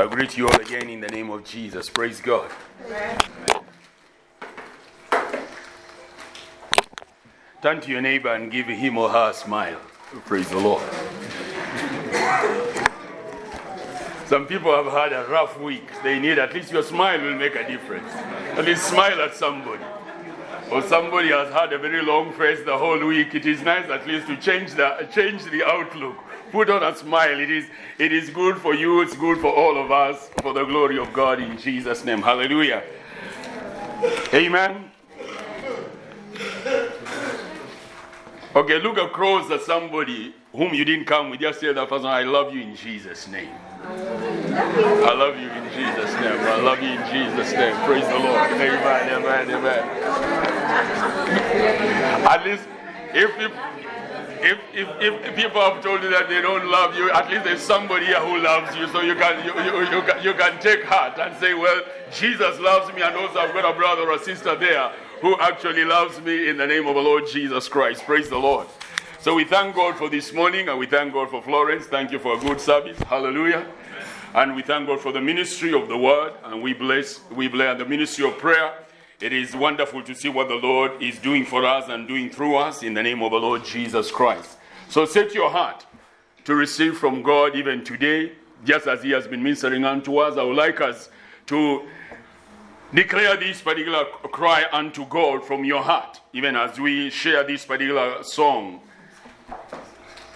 I greet you all again in the name of Jesus. Praise God. Amen. Turn to your neighbor and give him or her a smile. Praise the Lord. Some people have had a rough week. They need at least your smile will make a difference. At least smile at somebody. Or somebody has had a very long face the whole week. It is nice at least to change the change the outlook. Put on a smile. It is it is good for you, it's good for all of us, for the glory of God in Jesus' name. Hallelujah. Amen. Okay, look across at somebody whom you didn't come with. Just tell that person, I love you in Jesus' name. I love you in Jesus' name. I love you in Jesus' name. Praise the Lord. Amen, amen, amen. At least, if, if, if, if, if people have told you that they don't love you, at least there's somebody here who loves you. So you can, you, you, you, can, you can take heart and say, Well, Jesus loves me, and also I've got a brother or a sister there who actually loves me in the name of the Lord Jesus Christ. Praise the Lord. So we thank God for this morning and we thank God for Florence. Thank you for a good service. Hallelujah. And we thank God for the ministry of the word and we bless we bless the ministry of prayer. It is wonderful to see what the Lord is doing for us and doing through us in the name of the Lord Jesus Christ. So set your heart to receive from God even today, just as He has been ministering unto us. I would like us to Declare this particular cry unto God from your heart, even as we share this particular song.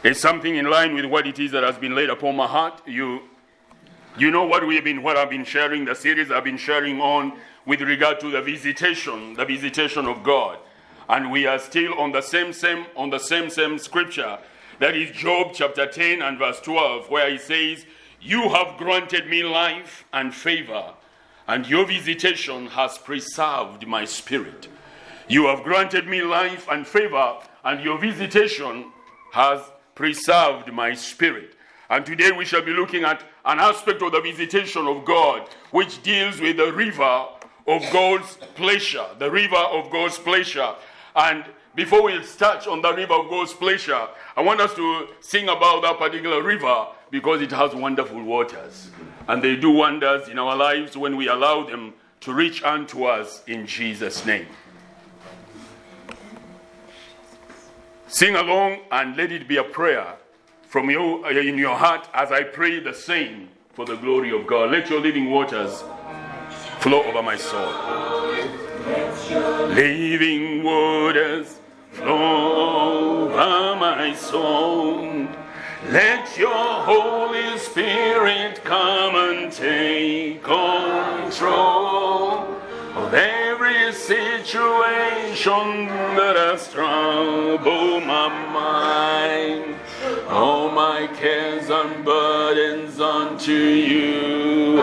It's something in line with what it is that has been laid upon my heart. You, you know what we've been, what I've been sharing, the series I've been sharing on with regard to the visitation, the visitation of God, and we are still on the same, same, on the same, same scripture. That is Job chapter 10 and verse 12, where he says, "You have granted me life and favor." and your visitation has preserved my spirit. You have granted me life and favor, and your visitation has preserved my spirit. And today we shall be looking at an aspect of the visitation of God which deals with the river of God's pleasure, the river of God's pleasure. And before we touch on the river of God's pleasure, I want us to sing about that particular river because it has wonderful waters and they do wonders in our lives when we allow them to reach unto us in Jesus' name. Sing along and let it be a prayer from you in your heart as I pray the same for the glory of God. Let your living waters flow over my soul. Living waters flow over my soul. Let your Holy Spirit come and take control of every situation that has troubled my mind. All my cares and burdens unto you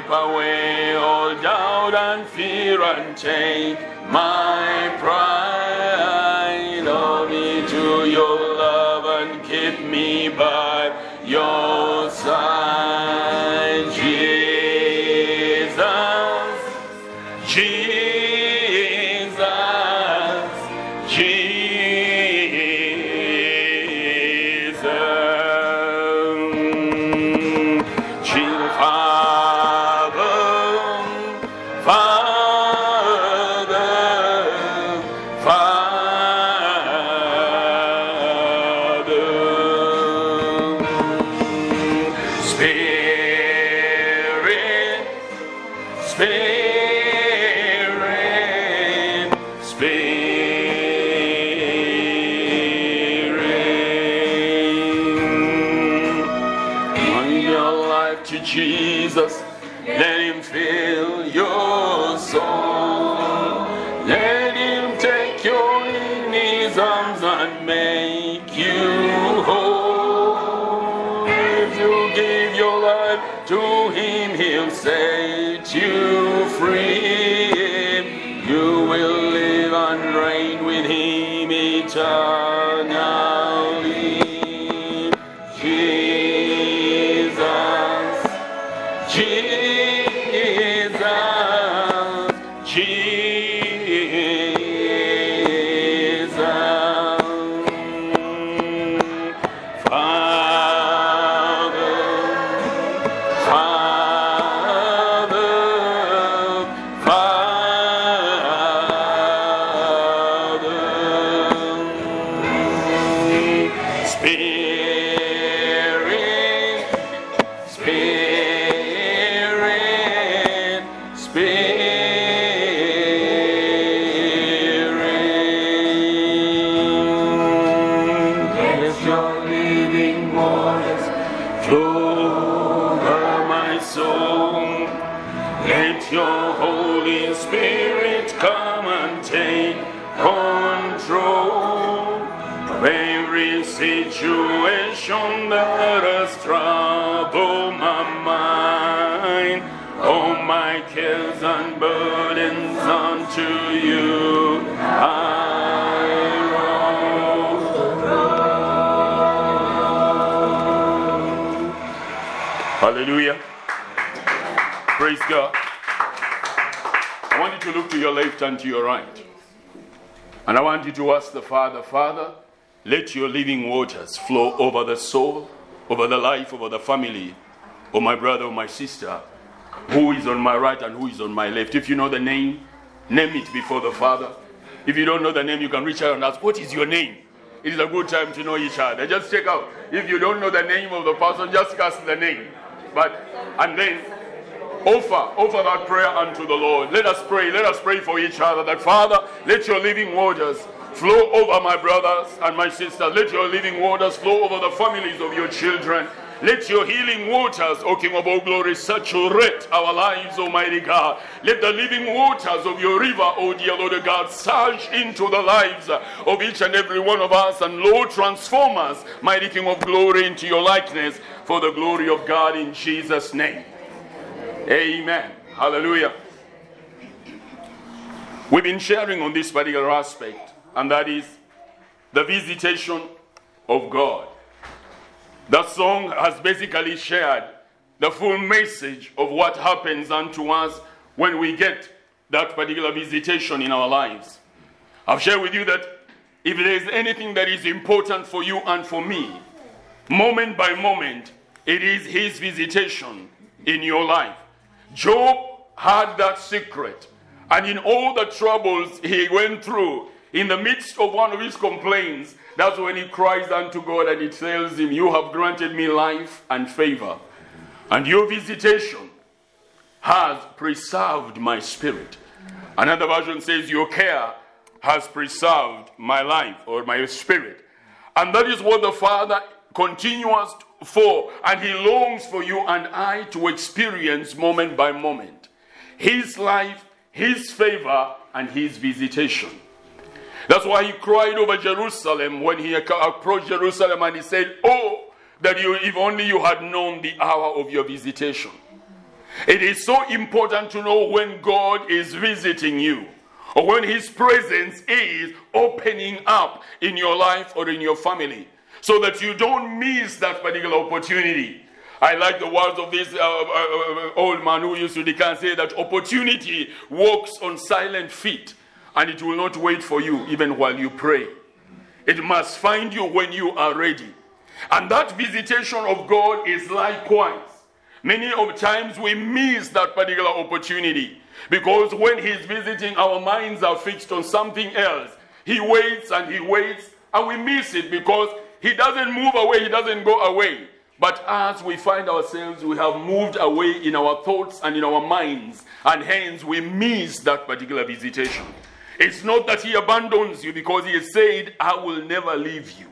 Wipe away all doubt and fear and take my pride. Love me to your love and keep me by Hallelujah. Praise God. I want you to look to your left and to your right. And I want you to ask the Father, Father, let your living waters flow over the soul, over the life, over the family, or my brother or my sister, who is on my right and who is on my left. If you know the name, name it before the Father. If you don't know the name, you can reach out and ask, What is your name? It is a good time to know each other. Just check out. If you don't know the name of the person, just ask the name. But, and then offer offer that prayer unto the lord. Let us pray let us pray for each other that father let your living waters flow over my brothers and my sisters. Let your living waters flow over the families of your children let your healing waters, O King of all glory, saturate our lives, Almighty God. Let the living waters of your river, O dear Lord God, surge into the lives of each and every one of us. And Lord, transform us, mighty King of glory, into your likeness for the glory of God in Jesus' name. Amen. Hallelujah. We've been sharing on this particular aspect, and that is the visitation of God. The song has basically shared the full message of what happens unto us when we get that particular visitation in our lives. I've shared with you that if there's anything that is important for you and for me, moment by moment, it is His visitation in your life. Job had that secret, and in all the troubles he went through, in the midst of one of his complaints, that's when he cries unto God and he tells him, You have granted me life and favor, and your visitation has preserved my spirit. Another version says, Your care has preserved my life or my spirit. And that is what the Father continues for, and He longs for you and I to experience moment by moment. His life, His favor, and his visitation. That's why he cried over Jerusalem when he approached Jerusalem and he said, Oh, that you, if only you had known the hour of your visitation. It is so important to know when God is visiting you or when His presence is opening up in your life or in your family so that you don't miss that particular opportunity. I like the words of this uh, uh, uh, old man who used to declare say that opportunity walks on silent feet and it will not wait for you even while you pray. It must find you when you are ready. And that visitation of God is likewise. Many of times we miss that particular opportunity because when He's visiting, our minds are fixed on something else. He waits and He waits, and we miss it because He doesn't move away, He doesn't go away. But as we find ourselves, we have moved away in our thoughts and in our minds, and hence we miss that particular visitation. It's not that He abandons you because He has said, I will never leave you.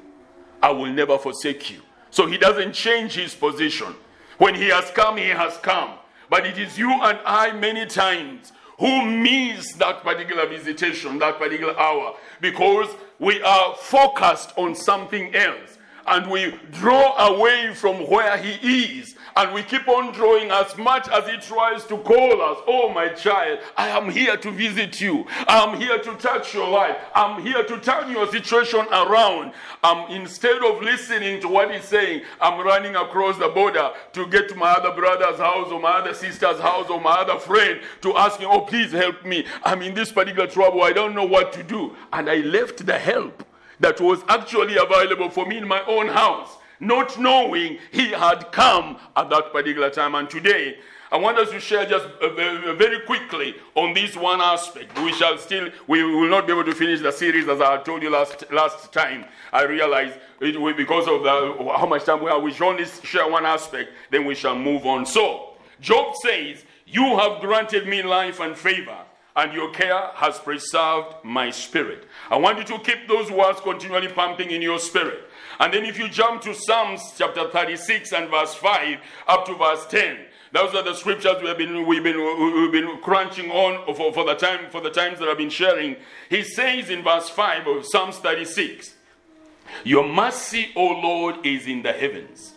I will never forsake you. So he doesn't change his position. When he has come, he has come. But it is you and I many times who miss that particular visitation, that particular hour, because we are focused on something else and we draw away from where he is and we keep on drawing as much as he tries to call us. Oh, my child, I am here to visit you. I'm here to touch your life. I'm here to turn your situation around. Um, instead of listening to what he's saying, I'm running across the border to get to my other brother's house or my other sister's house or my other friend to ask him, Oh, please help me. I'm in this particular trouble. I don't know what to do. And I left the help that was actually available for me in my own house not knowing he had come at that particular time. And today, I want us to share just uh, very quickly on this one aspect. We shall still, we will not be able to finish the series as I told you last last time. I realized it will, because of the, how much time we have, we shall only share one aspect, then we shall move on. So, Job says, You have granted me life and favor, and your care has preserved my spirit. I want you to keep those words continually pumping in your spirit. And then if you jump to Psalms chapter 36 and verse 5 up to verse 10, those are the scriptures we have been we've been we've been crunching on for, for the time for the times that I've been sharing. He says in verse 5 of Psalms 36, Your mercy, O Lord, is in the heavens.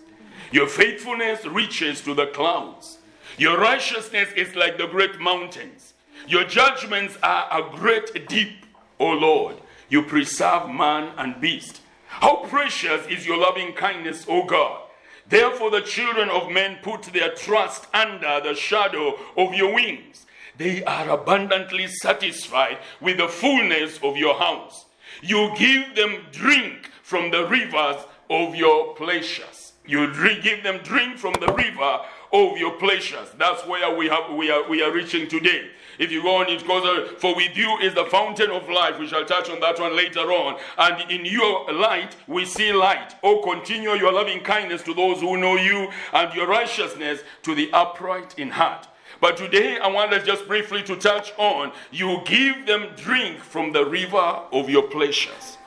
Your faithfulness reaches to the clouds. Your righteousness is like the great mountains. Your judgments are a great deep, O Lord. You preserve man and beast. How precious is your loving kindness, O God. Therefore, the children of men put their trust under the shadow of your wings. They are abundantly satisfied with the fullness of your house. You give them drink from the rivers of your pleasures. You give them drink from the river of your pleasures. That's where we have we are we are reaching today. If you go on, it goes, uh, For with you is the fountain of life. We shall touch on that one later on. And in your light, we see light. Oh, continue your loving kindness to those who know you, and your righteousness to the upright in heart. But today, I want us just briefly to touch on you give them drink from the river of your pleasures.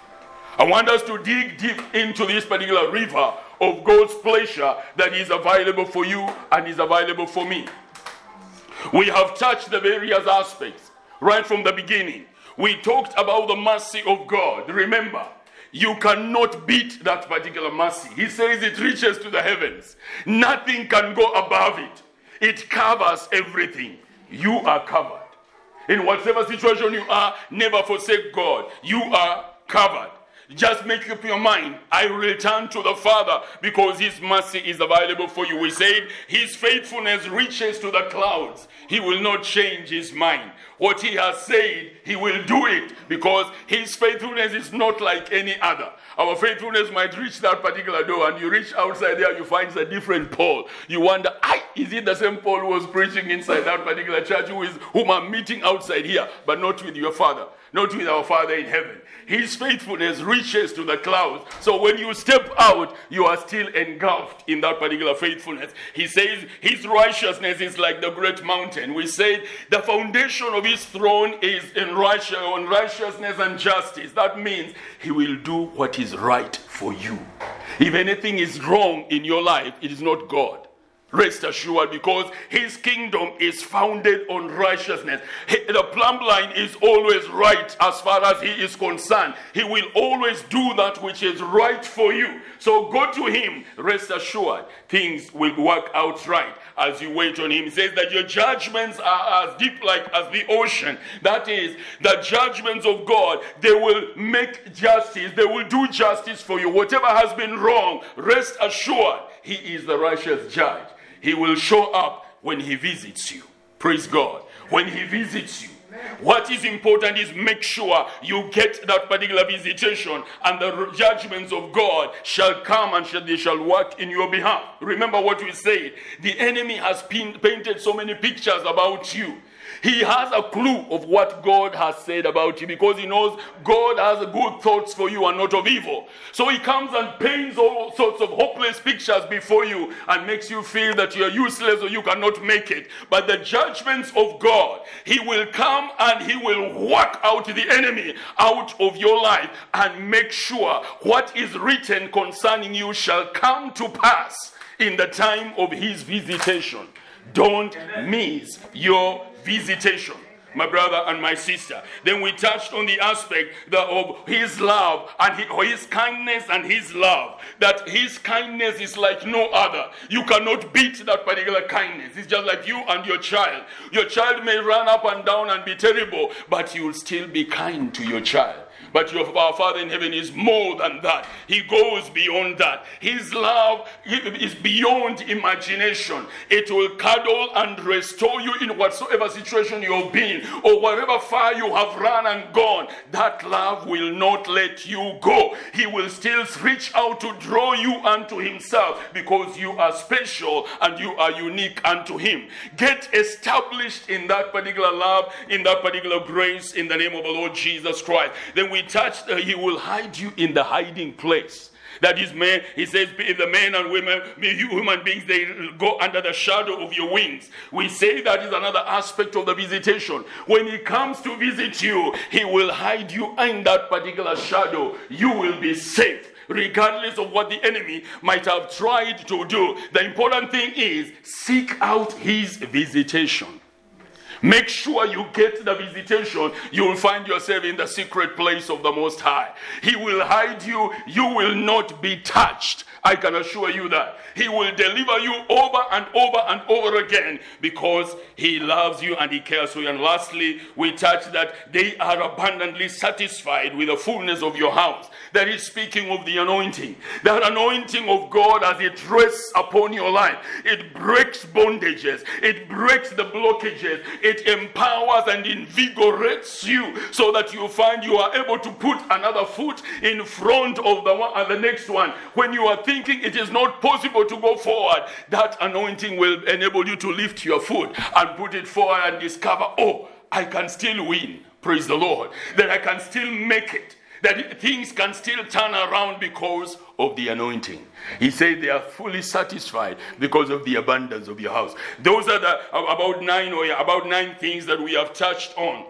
I want us to dig deep into this particular river of God's pleasure that is available for you and is available for me. We have touched the various aspects right from the beginning. We talked about the mercy of God. Remember, you cannot beat that particular mercy. He says it reaches to the heavens, nothing can go above it. It covers everything. You are covered. In whatever situation you are, never forsake God. You are covered. Just make up your mind. I will return to the Father because His mercy is available for you. We said His faithfulness reaches to the clouds. He will not change His mind. What He has said, He will do it because His faithfulness is not like any other. Our faithfulness might reach that particular door, and you reach outside there, you find a different Paul. You wonder, is it the same Paul who was preaching inside that particular church who is whom I'm meeting outside here, but not with your Father, not with our Father in heaven? His faithfulness reaches to the clouds. So when you step out, you are still engulfed in that particular faithfulness. He says his righteousness is like the great mountain. We said the foundation of his throne is in righteous, on righteousness and justice. That means he will do what is right for you. If anything is wrong in your life, it is not God. Rest assured, because his kingdom is founded on righteousness. The plumb line is always right as far as he is concerned. He will always do that which is right for you. So go to him, rest assured, things will work out right as you wait on him. He says that your judgments are as deep like as the ocean. That is, the judgments of God, they will make justice, they will do justice for you. Whatever has been wrong, rest assured, he is the righteous judge. He will show up when He visits you. Praise God. When He visits you. What is important is make sure you get that particular visitation, and the judgments of God shall come and shall, they shall work in your behalf. Remember what we said the enemy has painted so many pictures about you. He has a clue of what God has said about you because he knows God has good thoughts for you and not of evil. So he comes and paints all sorts of hopeless pictures before you and makes you feel that you are useless or you cannot make it. But the judgments of God, he will come and he will work out the enemy out of your life and make sure what is written concerning you shall come to pass in the time of his visitation. Don't miss your visitation my brother and my sister. Then we touched on the aspect of his love and his kindness and his love. That his kindness is like no other. You cannot beat that particular kindness. It's just like you and your child. Your child may run up and down and be terrible, but you will still be kind to your child. But your, our Father in heaven is more than that. He goes beyond that. His love is beyond imagination. It will cuddle and restore you in whatsoever situation you've been or wherever far you have run and gone. That love will not let you go. He will still reach out to draw you unto Himself because you are special and you are unique unto Him. Get established in that particular love, in that particular grace, in the name of the Lord Jesus Christ. Then we touched, uh, he will hide you in the hiding place. That is, man, he says, the men and women, you human beings, they go under the shadow of your wings. We say that is another aspect of the visitation. When he comes to visit you, he will hide you in that particular shadow. You will be safe regardless of what the enemy might have tried to do. The important thing is seek out his visitation. Make sure you get the visitation. You will find yourself in the secret place of the Most High. He will hide you. You will not be touched. I can assure you that. He will deliver you over and over and over again because He loves you and He cares for you. And lastly, we touch that they are abundantly satisfied with the fullness of your house. That is speaking of the anointing. That anointing of God as it rests upon your life, it breaks bondages, it breaks the blockages, it empowers and invigorates you so that you find you are able to put another foot in front of the one and the next one. When you are thinking it is not possible to go forward, that anointing will enable you to lift your foot and put it forward and discover, oh, I can still win. Praise the Lord. That I can still make it that things can still turn around because of the anointing. He said they are fully satisfied because of the abundance of your house. Those are the about nine or about nine things that we have touched on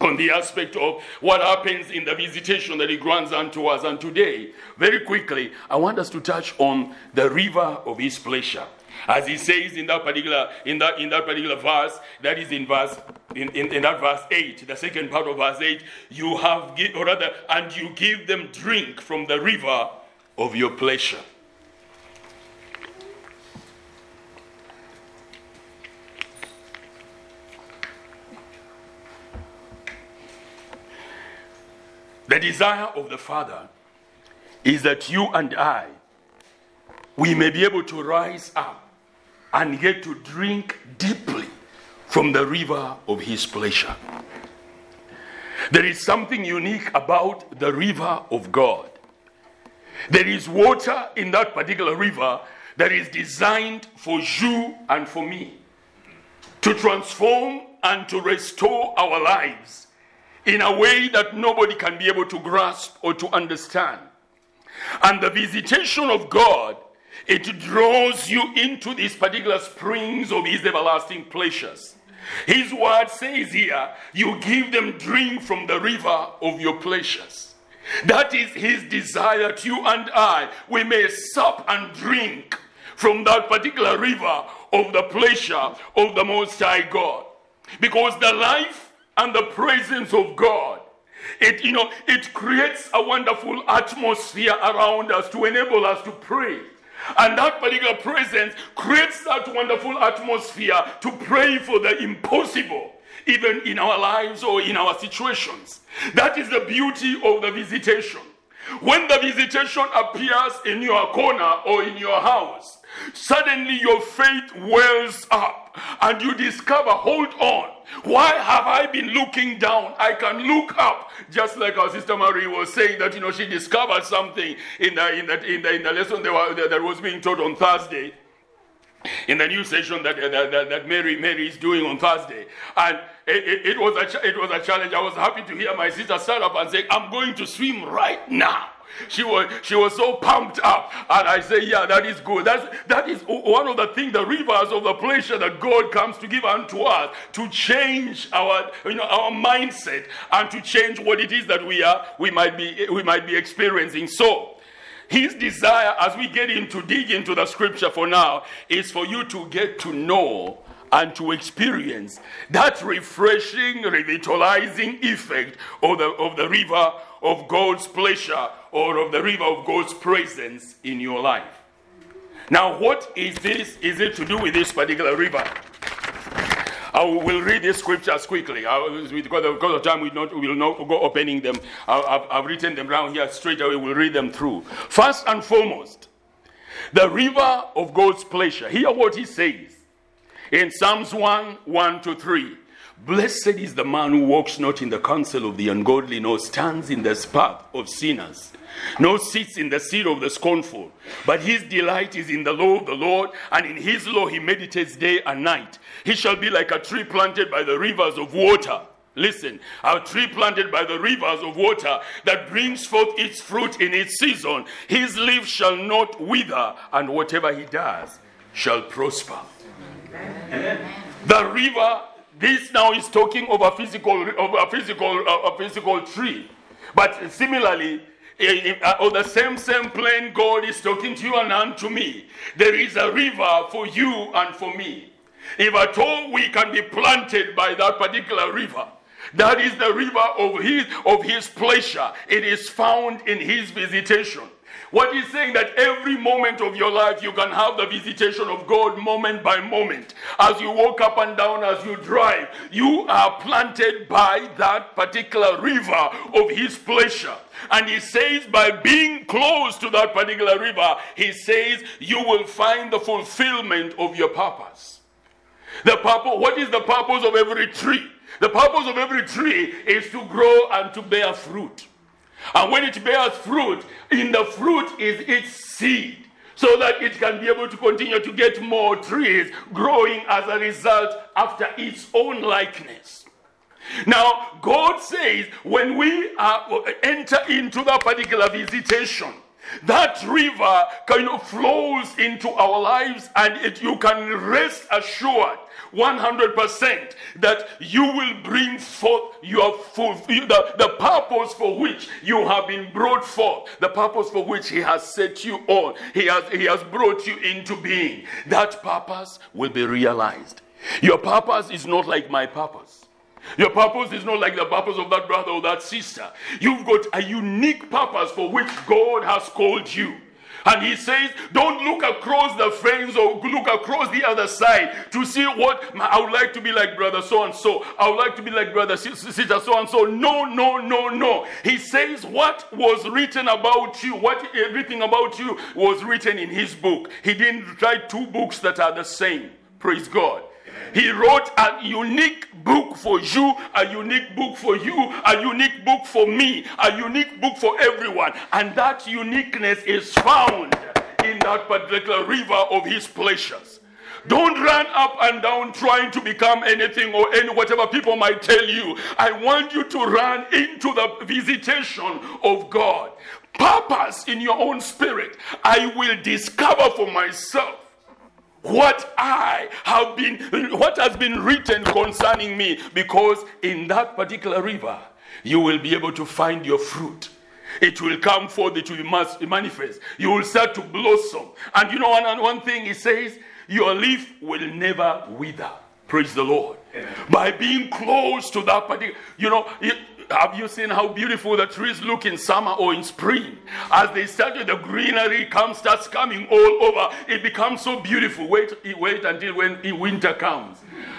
on the aspect of what happens in the visitation that he grants unto us. And today, very quickly, I want us to touch on the river of his pleasure. As he says in that particular in that in that particular verse, that is in verse in, in, in that verse 8, the second part of verse 8, you have or rather, and you give them drink from the river of your pleasure. The desire of the Father is that you and I, we may be able to rise up and get to drink deeply from the river of His pleasure. There is something unique about the river of God. There is water in that particular river that is designed for you and for me to transform and to restore our lives in a way that nobody can be able to grasp or to understand. And the visitation of God it draws you into these particular springs of his everlasting pleasures. His word says here, you give them drink from the river of your pleasures. That is his desire that you and I, we may sup and drink from that particular river of the pleasure of the Most High God. Because the life and the presence of God, it, you know, it creates a wonderful atmosphere around us to enable us to pray. And that particular presence creates that wonderful atmosphere to pray for the impossible, even in our lives or in our situations. That is the beauty of the visitation. When the visitation appears in your corner or in your house, suddenly your faith wells up and you discover, hold on, why have I been looking down? I can look up, just like our sister Marie was saying that you know she discovered something in the in the in the, in the lesson that, were, that was being taught on Thursday in the new session that, that, that, Mary, Mary is doing on Thursday. And it, it, it, was a, it was a challenge. I was happy to hear my sister stand up and say, I'm going to swim right now. She was, she was so pumped up. And I say, Yeah, that is good. That's, that is one of the things, the rivers of the pleasure that God comes to give unto us to change our, you know, our mindset and to change what it is that we are, we might be, we might be experiencing. So, his desire, as we get into dig into the scripture for now, is for you to get to know and to experience that refreshing, revitalizing effect of the, of the river of God's pleasure or of the river of God's presence in your life. Now, what is this? Is it to do with this particular river? I will read these scriptures quickly. I, because, of, time, we, not, we will not go opening them. I, have written them down here straight away. We'll read them through. First and foremost, the river of God's pleasure. Hear what he says in Psalms 1 1 to 3. Blessed is the man who walks not in the counsel of the ungodly, nor stands in the path of sinners nor sits in the seat of the scornful. But his delight is in the law of the Lord, and in his law he meditates day and night. He shall be like a tree planted by the rivers of water. Listen, a tree planted by the rivers of water that brings forth its fruit in its season. His leaf shall not wither, and whatever he does shall prosper. Amen. The river, this now is talking of a physical, of a physical, a physical tree. But similarly, on the same same plane God is talking to you and unto me. There is a river for you and for me. If at all we can be planted by that particular river, that is the river of his of his pleasure. It is found in his visitation. What he's saying that every moment of your life you can have the visitation of God moment by moment. As you walk up and down, as you drive, you are planted by that particular river of his pleasure. And he says, by being close to that particular river, he says, you will find the fulfillment of your purpose. The purpose, what is the purpose of every tree? The purpose of every tree is to grow and to bear fruit. And when it bears fruit, in the fruit is its seed, so that it can be able to continue to get more trees growing as a result after its own likeness. Now, God says when we uh, enter into that particular visitation, that river kind of flows into our lives, and it, you can rest assured 100% that you will bring forth your full, the, the purpose for which you have been brought forth, the purpose for which He has set you on, He has, he has brought you into being. That purpose will be realized. Your purpose is not like my purpose. Your purpose is not like the purpose of that brother or that sister. You've got a unique purpose for which God has called you. And he says, don't look across the fence or look across the other side to see what I would like to be like brother so and so. I would like to be like brother sister so and so. No, no, no, no. He says, what was written about you, what everything about you was written in his book. He didn't write two books that are the same. Praise God. He wrote a unique book for you, a unique book for you, a unique book for me, a unique book for everyone. And that uniqueness is found in that particular river of his pleasures. Don't run up and down trying to become anything or any whatever people might tell you. I want you to run into the visitation of God. Purpose in your own spirit. I will discover for myself what I have been, what has been written concerning me, because in that particular river, you will be able to find your fruit. it will come forth, it will manifest. You will start to blossom. And you know, one, one thing he says, your leaf will never wither. Praise the Lord. Amen. By being close to that particular, you know, it, have you seen how beautiful the trees look in summer or in spring? As they start, the greenery comes, starts coming all over. It becomes so beautiful. Wait, wait until when winter comes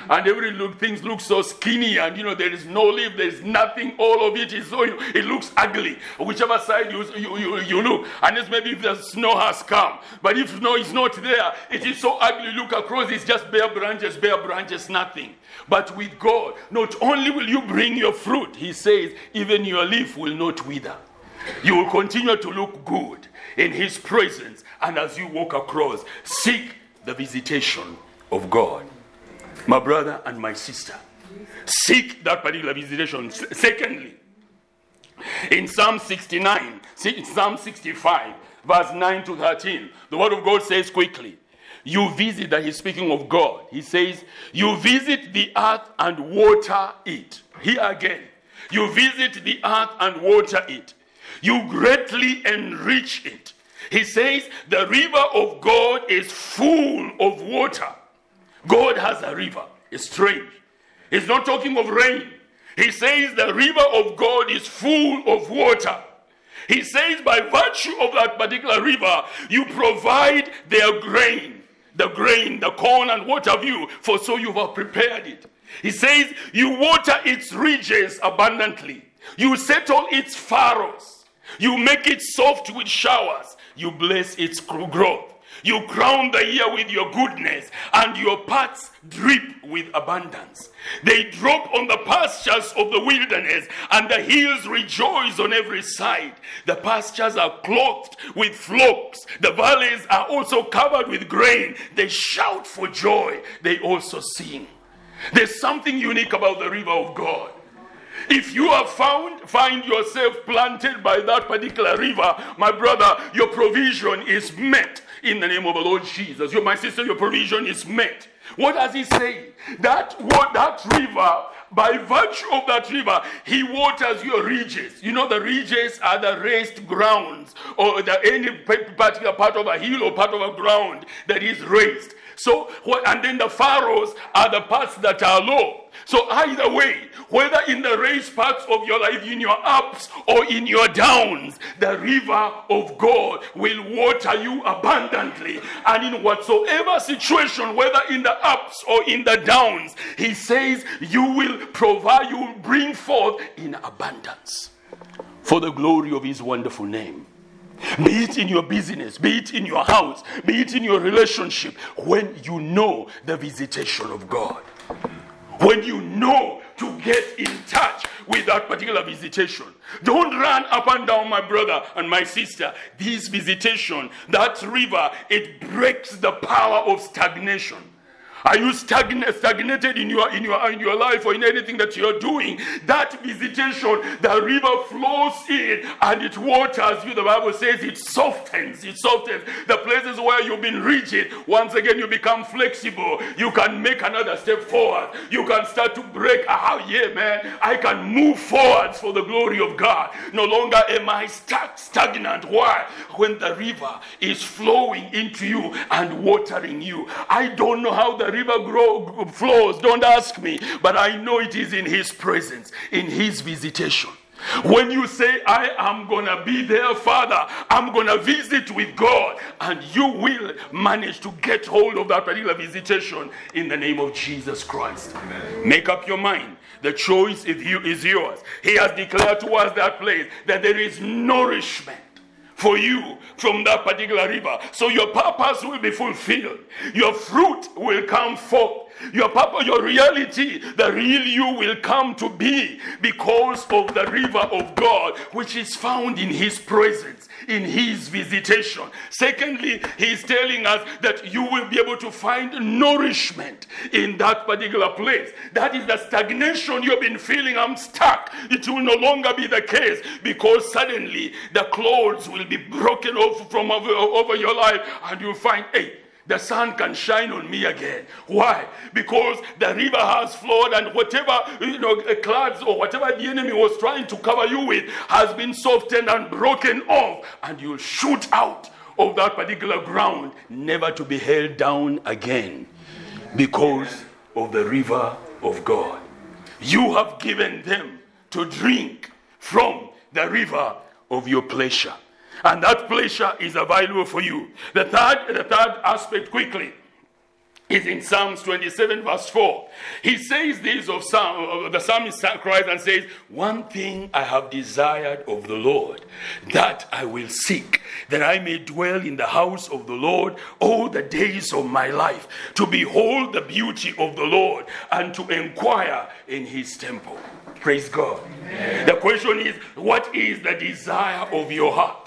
and every look things look so skinny and you know there is no leaf there is nothing all of it is so it looks ugly. Whichever side you, you, you, you look unless maybe if the snow has come but if snow is not there it is so ugly. Look across it's just bare branches bare branches nothing. But with god not only will you bring your fruit he says even your leaf will not wither. You will continue to look good in his presence and as you walk across seek the visitation of god my brother and my sister. Seek that particular visitation. Secondly, in Psalm 69, Psalm 65, verse 9 to 13, the word of God says quickly, you visit that he's speaking of God. He says, You visit the earth and water it. Here again, you visit the earth and water it. You greatly enrich it. He says, The river of God is full of water. God has a river. It's strange. He's not talking of rain. He says the river of God is full of water. He says, by virtue of that particular river, you provide their grain, the grain, the corn, and what have you, for so you have prepared it. He says, you water its ridges abundantly, you settle its furrows, you make it soft with showers, you bless its growth. You crown the year with your goodness, and your paths drip with abundance. They drop on the pastures of the wilderness, and the hills rejoice on every side. The pastures are clothed with flocks, the valleys are also covered with grain. They shout for joy, they also sing. There's something unique about the river of God. If you have found find yourself planted by that particular river, my brother, your provision is met in the name of the Lord Jesus. Your, my sister, your provision is met. What does he say? That what that river, by virtue of that river, he waters your ridges. You know, the ridges are the raised grounds, or the, any particular part of a hill or part of a ground that is raised. So, and then the furrows are the parts that are low. So, either way, whether in the raised parts of your life, in your ups or in your downs, the river of God will water you abundantly. And in whatsoever situation, whether in the ups or in the downs, He says, You will provide, you will bring forth in abundance for the glory of His wonderful name. Be it in your business, be it in your house, be it in your relationship, when you know the visitation of God when you know to get in touch with that particular visitation. Don't run up and down, my brother and my sister. This visitation, that river, it breaks the power of stagnation. Are you stagn- stagnated in your, in, your, in your life or in anything that you're doing? That visitation, the river flows in and it waters you. The Bible says it softens, it softens. The places where you've been rigid, once again you become flexible. You can make another step forward. You can start to break. Ah, yeah, man, I can move forwards for the glory of God. No longer am I stuck, stagnant. Why? When the river is flowing into you and watering you. I don't know how the river grow, flows, don't ask me. But I know it is in His presence, in His visitation. When you say, I am going to be there, Father, I'm going to visit with God, and you will manage to get hold of that particular visitation in the name of Jesus Christ. Amen. Make up your mind. The choice is, you, is yours. He has declared to us that place that there is nourishment for you from that particular river. So your purpose will be fulfilled. Your fruit will come forth. Your purpose, your reality, the real you will come to be because of the river of God, which is found in His presence, in His visitation. Secondly, He's telling us that you will be able to find nourishment in that particular place. That is the stagnation you've been feeling. I'm stuck. It will no longer be the case because suddenly the clouds will be broken off from over, over your life and you'll find, hey, the sun can shine on me again. Why? Because the river has flowed, and whatever you know, uh, clouds or whatever the enemy was trying to cover you with has been softened and broken off, and you'll shoot out of that particular ground, never to be held down again because of the river of God. You have given them to drink from the river of your pleasure and that pleasure is available for you. The third, the third aspect, quickly, is in Psalms 27, verse 4. He says this of Psalm, the psalmist cries and says, One thing I have desired of the Lord, that I will seek, that I may dwell in the house of the Lord all the days of my life, to behold the beauty of the Lord and to inquire in his temple. Praise God. Amen. The question is, what is the desire of your heart?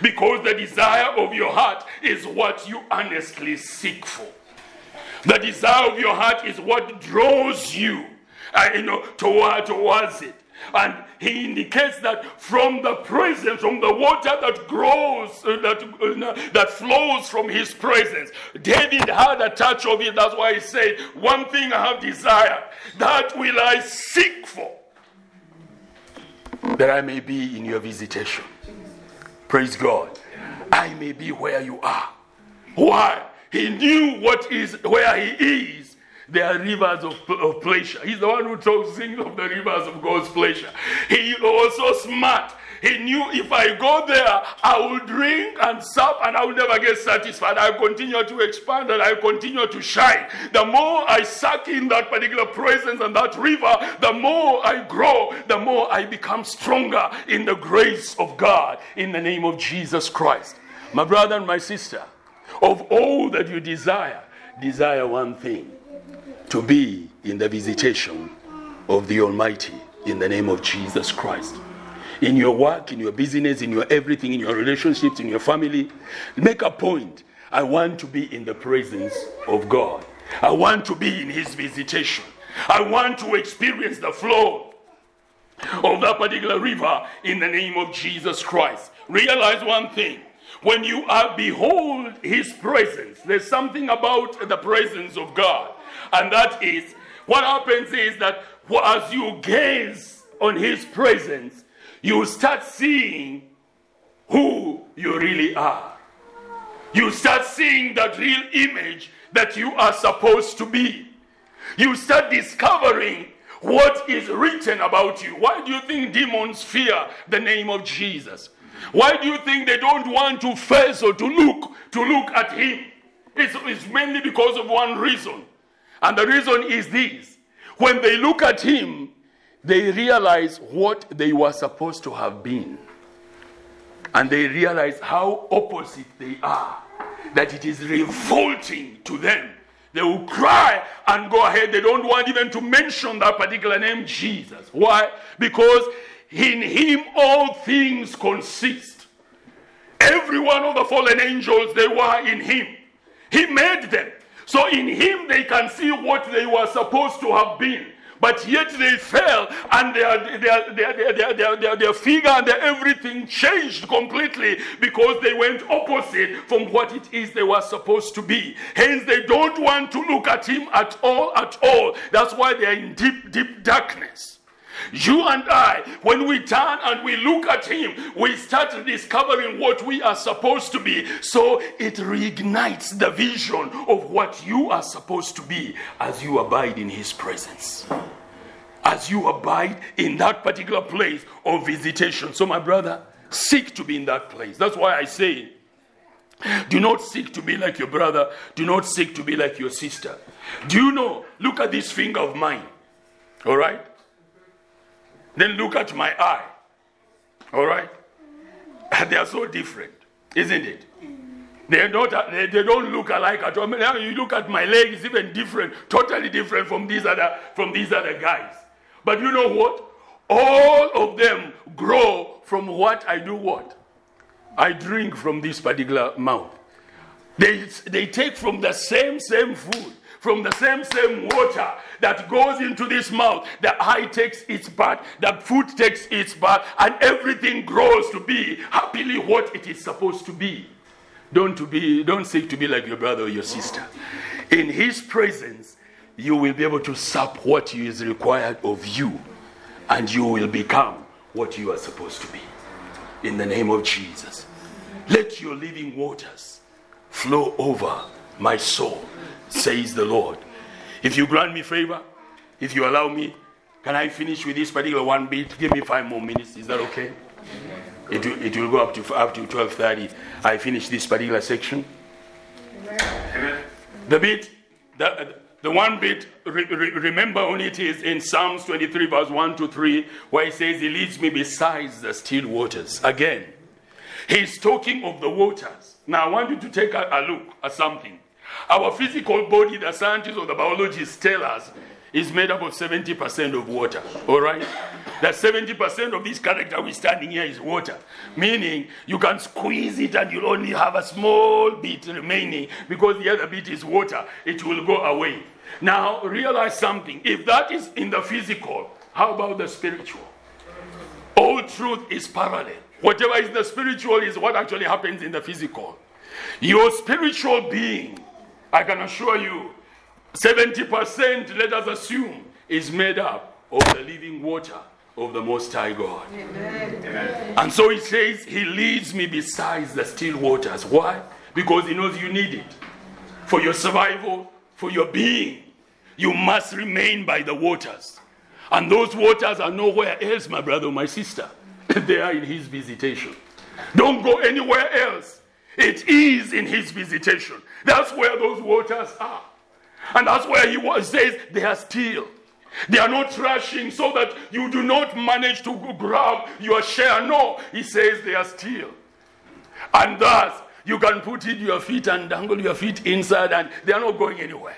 Because the desire of your heart is what you honestly seek for. The desire of your heart is what draws you, uh, you know, toward, towards it. And he indicates that from the presence, from the water that grows, uh, that, uh, that flows from his presence. David had a touch of it. That's why he said, One thing I have desired, that will I seek for, that I may be in your visitation. Praise God. I may be where you are. Why? He knew what is where he is. There are rivers of, of pleasure. He's the one who talks sings of the rivers of God's pleasure. He also smart. He knew if I go there, I will drink and sup and I will never get satisfied. I continue to expand and I continue to shine. The more I suck in that particular presence and that river, the more I grow, the more I become stronger in the grace of God in the name of Jesus Christ. My brother and my sister, of all that you desire, desire one thing to be in the visitation of the Almighty in the name of Jesus Christ in your work, in your business, in your everything, in your relationships, in your family. Make a point. I want to be in the presence of God. I want to be in His visitation. I want to experience the flow of that particular river in the name of Jesus Christ. Realize one thing. When you are behold his presence, there's something about the presence of God. And that is what happens is that as you gaze on his presence, you start seeing who you really are. You start seeing that real image that you are supposed to be. You start discovering what is written about you. Why do you think demons fear the name of Jesus? Why do you think they don't want to face or to look to look at him? It's, it's mainly because of one reason. And the reason is this. When they look at him, they realize what they were supposed to have been. And they realize how opposite they are. That it is revolting to them. They will cry and go ahead. They don't want even to mention that particular name, Jesus. Why? Because in Him all things consist. Every one of the fallen angels, they were in Him. He made them. So in Him they can see what they were supposed to have been but yet they fell and their, their, their, their, their, their, figure and their everything changed completely because they went opposite from what it is they were supposed to be. Hence, they don't want to look at him at all, at all. That's why they are in deep, deep darkness. You and I, when we turn and we look at Him, we start discovering what we are supposed to be. So it reignites the vision of what you are supposed to be as you abide in His presence. As you abide in that particular place of visitation. So, my brother, seek to be in that place. That's why I say, do not seek to be like your brother. Do not seek to be like your sister. Do you know? Look at this finger of mine. All right? Then look at my eye. All right? They are so different, isn't it? They're not, they, they don't look alike at all. Now you look at my leg, it's even different, totally different from these other, from these other guys. But you know what? All of them grow from what I do what? I drink from this particular mouth. They, they take from the same, same food from the same same water that goes into this mouth the eye takes its part the foot takes its part and everything grows to be happily what it is supposed to be don't to be don't seek to be like your brother or your sister. In his presence, you will be able to sap what is required of you, and you will become what you are supposed to be. In the name of Jesus. Let your living waters flow over my soul, says the Lord. If you grant me favor, if you allow me, can I finish with this particular one bit? Give me five more minutes. Is that okay? It will, it will go up to up to twelve thirty. I finish this particular section. Amen. The bit, the, the one bit, re, re, remember only it is in Psalms 23, verse 1 to 3, where it says, He leads me beside the still waters. Again, he's talking of the waters. Now, I want you to take a, a look at something. Our physical body, the scientists or the biologists tell us, is made up of 70% of water. All right? That 70% of this character we're standing here is water. Meaning you can squeeze it and you'll only have a small bit remaining because the other bit is water. It will go away. Now realize something. If that is in the physical, how about the spiritual? All truth is parallel. Whatever is the spiritual is what actually happens in the physical. Your spiritual being, I can assure you, 70%, let us assume, is made up of the living water of the Most High God. Amen. And so he says, He leads me beside the still waters. Why? Because He knows you need it. For your survival, for your being, you must remain by the waters. And those waters are nowhere else, my brother or my sister. they are in His visitation. Don't go anywhere else. It is in His visitation. That's where those waters are. And that's where he was, says they are still. They are not rushing so that you do not manage to grab your share. No, he says they are still. And thus, you can put in your feet and dangle your feet inside, and they are not going anywhere.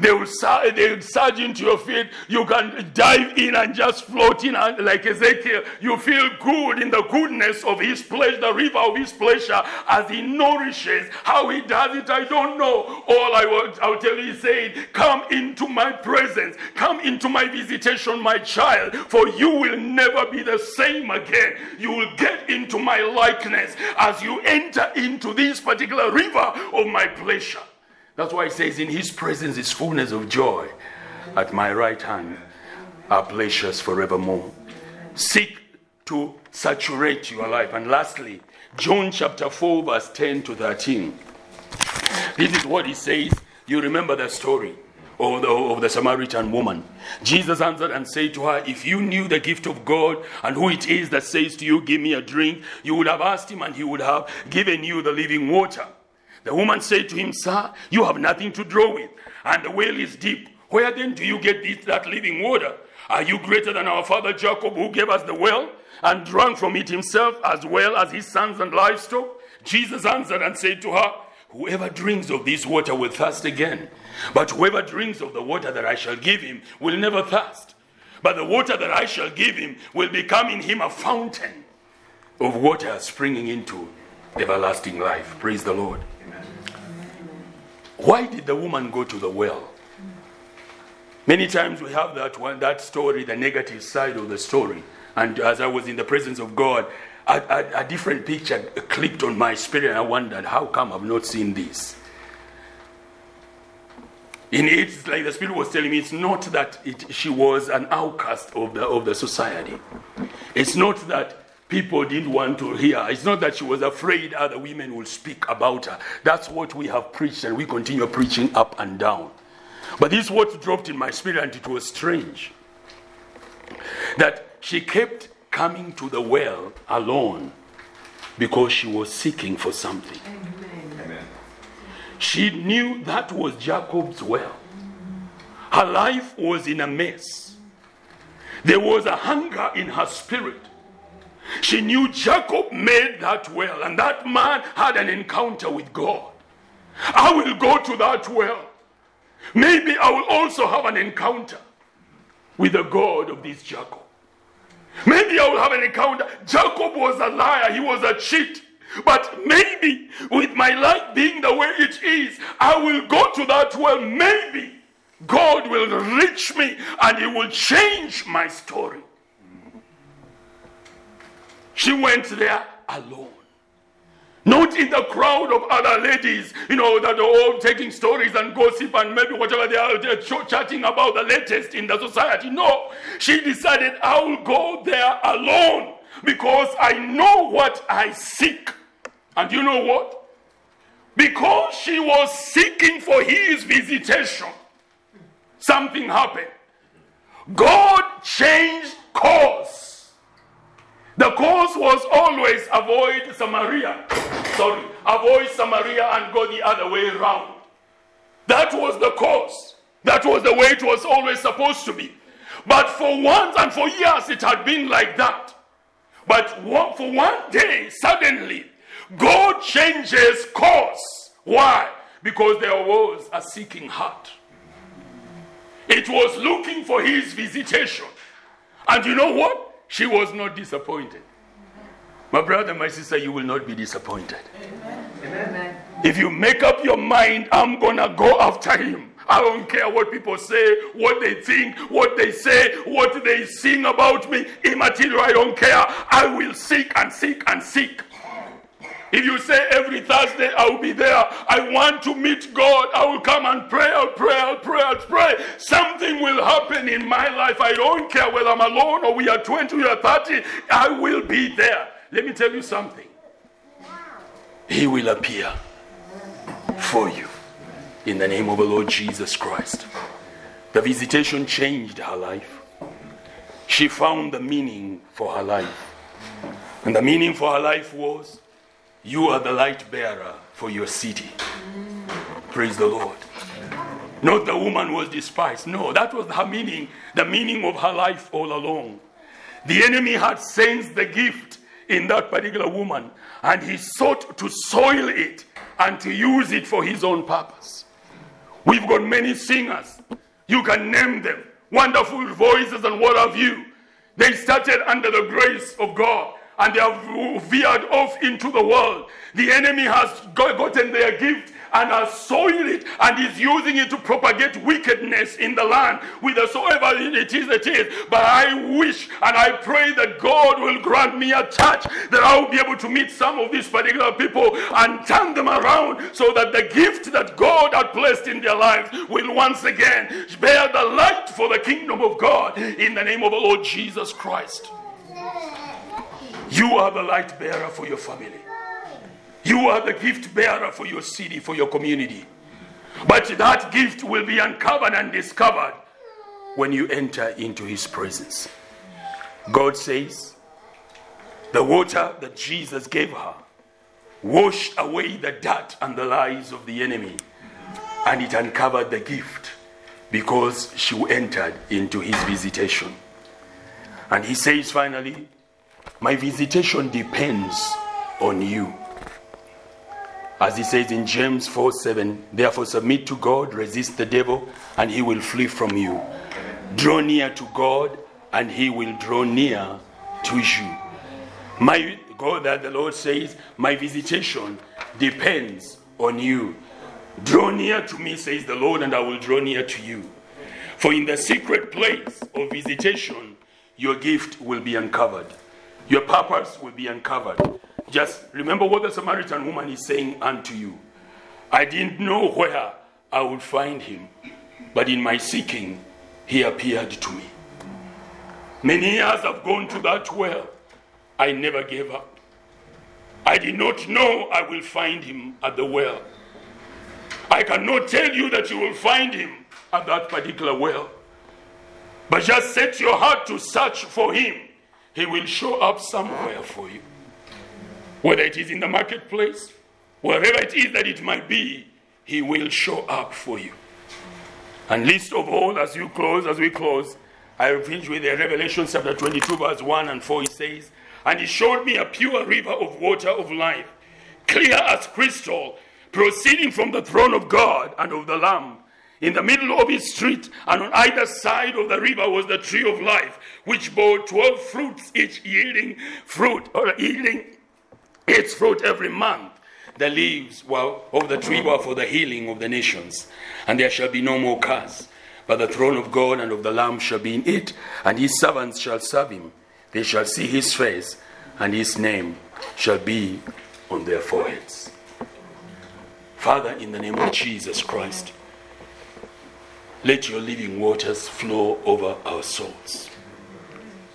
They will, they will surge into your feet. You can dive in and just float in and, like Ezekiel. You feel good in the goodness of his pleasure, the river of his pleasure, as he nourishes. How he does it, I don't know. All I will I'll tell you, he said, Come into my presence, come into my visitation, my child, for you will never be the same again. You will get into my likeness as you enter into this particular river of my pleasure. That's why it says, In his presence is fullness of joy. At my right hand are pleasures forevermore. Seek to saturate your life. And lastly, John chapter 4, verse 10 to 13. This is what he says. You remember the story of the, of the Samaritan woman. Jesus answered and said to her, If you knew the gift of God and who it is that says to you, Give me a drink, you would have asked him and he would have given you the living water. The woman said to him, Sir, you have nothing to draw with, and the well is deep. Where then do you get this, that living water? Are you greater than our father Jacob, who gave us the well and drank from it himself, as well as his sons and livestock? Jesus answered and said to her, Whoever drinks of this water will thirst again. But whoever drinks of the water that I shall give him will never thirst. But the water that I shall give him will become in him a fountain of water springing into everlasting life. Praise the Lord. Why did the woman go to the well? Many times we have that one, that story, the negative side of the story. And as I was in the presence of God, a, a, a different picture clicked on my spirit, and I wondered, how come I've not seen this? In it, it's like the spirit was telling me, it's not that it, she was an outcast of the, of the society. It's not that people didn't want to hear. It's not that she was afraid other women will speak about her. That's what we have preached, and we continue preaching up and down. But this is what dropped in my spirit, and it was strange. That she kept coming to the well alone because she was seeking for something. Amen. She knew that was Jacob's well. Her life was in a mess. There was a hunger in her spirit she knew Jacob made that well, and that man had an encounter with God. I will go to that well. Maybe I will also have an encounter with the God of this Jacob. Maybe I will have an encounter. Jacob was a liar, he was a cheat. But maybe with my life being the way it is, I will go to that well. Maybe God will reach me and He will change my story. She went there alone. Not in the crowd of other ladies, you know, that are all taking stories and gossip and maybe whatever they are they're chatting about the latest in the society. No, she decided I will go there alone because I know what I seek. And you know what? Because she was seeking for his visitation, something happened. God changed course. The course was always avoid Samaria. Sorry, avoid Samaria and go the other way around. That was the course. That was the way it was always supposed to be. But for once and for years, it had been like that. But for one day, suddenly, God changes course. Why? Because there was a seeking heart. It was looking for his visitation. And you know what? She was not disappointed. My brother, my sister, you will not be disappointed. Amen. If you make up your mind, I'm going to go after him. I don't care what people say, what they think, what they say, what they sing about me. Immaterial, I don't care. I will seek and seek and seek. If you say every Thursday I will be there, I want to meet God, I will come and pray, I'll pray, I'll pray, I'll pray. Something will happen in my life. I don't care whether I'm alone or we are 20 or 30, I will be there. Let me tell you something. He will appear for you in the name of the Lord Jesus Christ. The visitation changed her life. She found the meaning for her life. And the meaning for her life was you are the light bearer for your city. Praise the Lord. Not the woman was despised. No, that was her meaning, the meaning of her life all along. The enemy had sensed the gift in that particular woman, and he sought to soil it and to use it for his own purpose. We've got many singers. You can name them. Wonderful voices and what have you. They started under the grace of God and they have veered off into the world. The enemy has gotten their gift and has soiled it and is using it to propagate wickedness in the land whithersoever it is it is. But I wish and I pray that God will grant me a touch that I will be able to meet some of these particular people and turn them around so that the gift that God had placed in their lives will once again bear the light for the kingdom of God in the name of the Lord Jesus Christ. You are the light bearer for your family. You are the gift bearer for your city, for your community. But that gift will be uncovered and discovered when you enter into his presence. God says, the water that Jesus gave her washed away the dirt and the lies of the enemy, and it uncovered the gift because she entered into his visitation. And he says finally, my visitation depends on you. As he says in James 4 7, therefore submit to God, resist the devil, and he will flee from you. Draw near to God, and he will draw near to you. My God, that the Lord says, my visitation depends on you. Draw near to me, says the Lord, and I will draw near to you. For in the secret place of visitation, your gift will be uncovered. Your purpose will be uncovered. Just remember what the Samaritan woman is saying unto you. I didn't know where I would find him, but in my seeking, he appeared to me. Many years I've gone to that well. I never gave up. I did not know I will find him at the well. I cannot tell you that you will find him at that particular well. But just set your heart to search for him he will show up somewhere for you. Whether it is in the marketplace, wherever it is that it might be, He will show up for you. And least of all, as you close, as we close, I finish with the Revelation chapter 22, verse 1 and 4. He says, And he showed me a pure river of water of life, clear as crystal, proceeding from the throne of God and of the Lamb. In the middle of his street, and on either side of the river was the tree of life, which bore twelve fruits, each yielding fruit or yielding its fruit every month. The leaves were, of the tree were for the healing of the nations, and there shall be no more curse. But the throne of God and of the Lamb shall be in it, and his servants shall serve him. They shall see his face, and his name shall be on their foreheads. Father, in the name of Jesus Christ, let your living waters flow over our souls.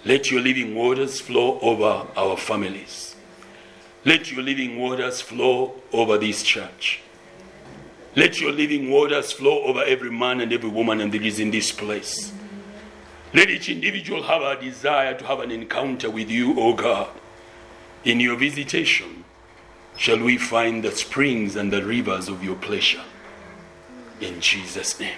Let your living waters flow over our families. Let your living waters flow over this church. Let your living waters flow over every man and every woman and that is in this place. Let each individual have a desire to have an encounter with you, O God. In your visitation, shall we find the springs and the rivers of your pleasure. In Jesus' name.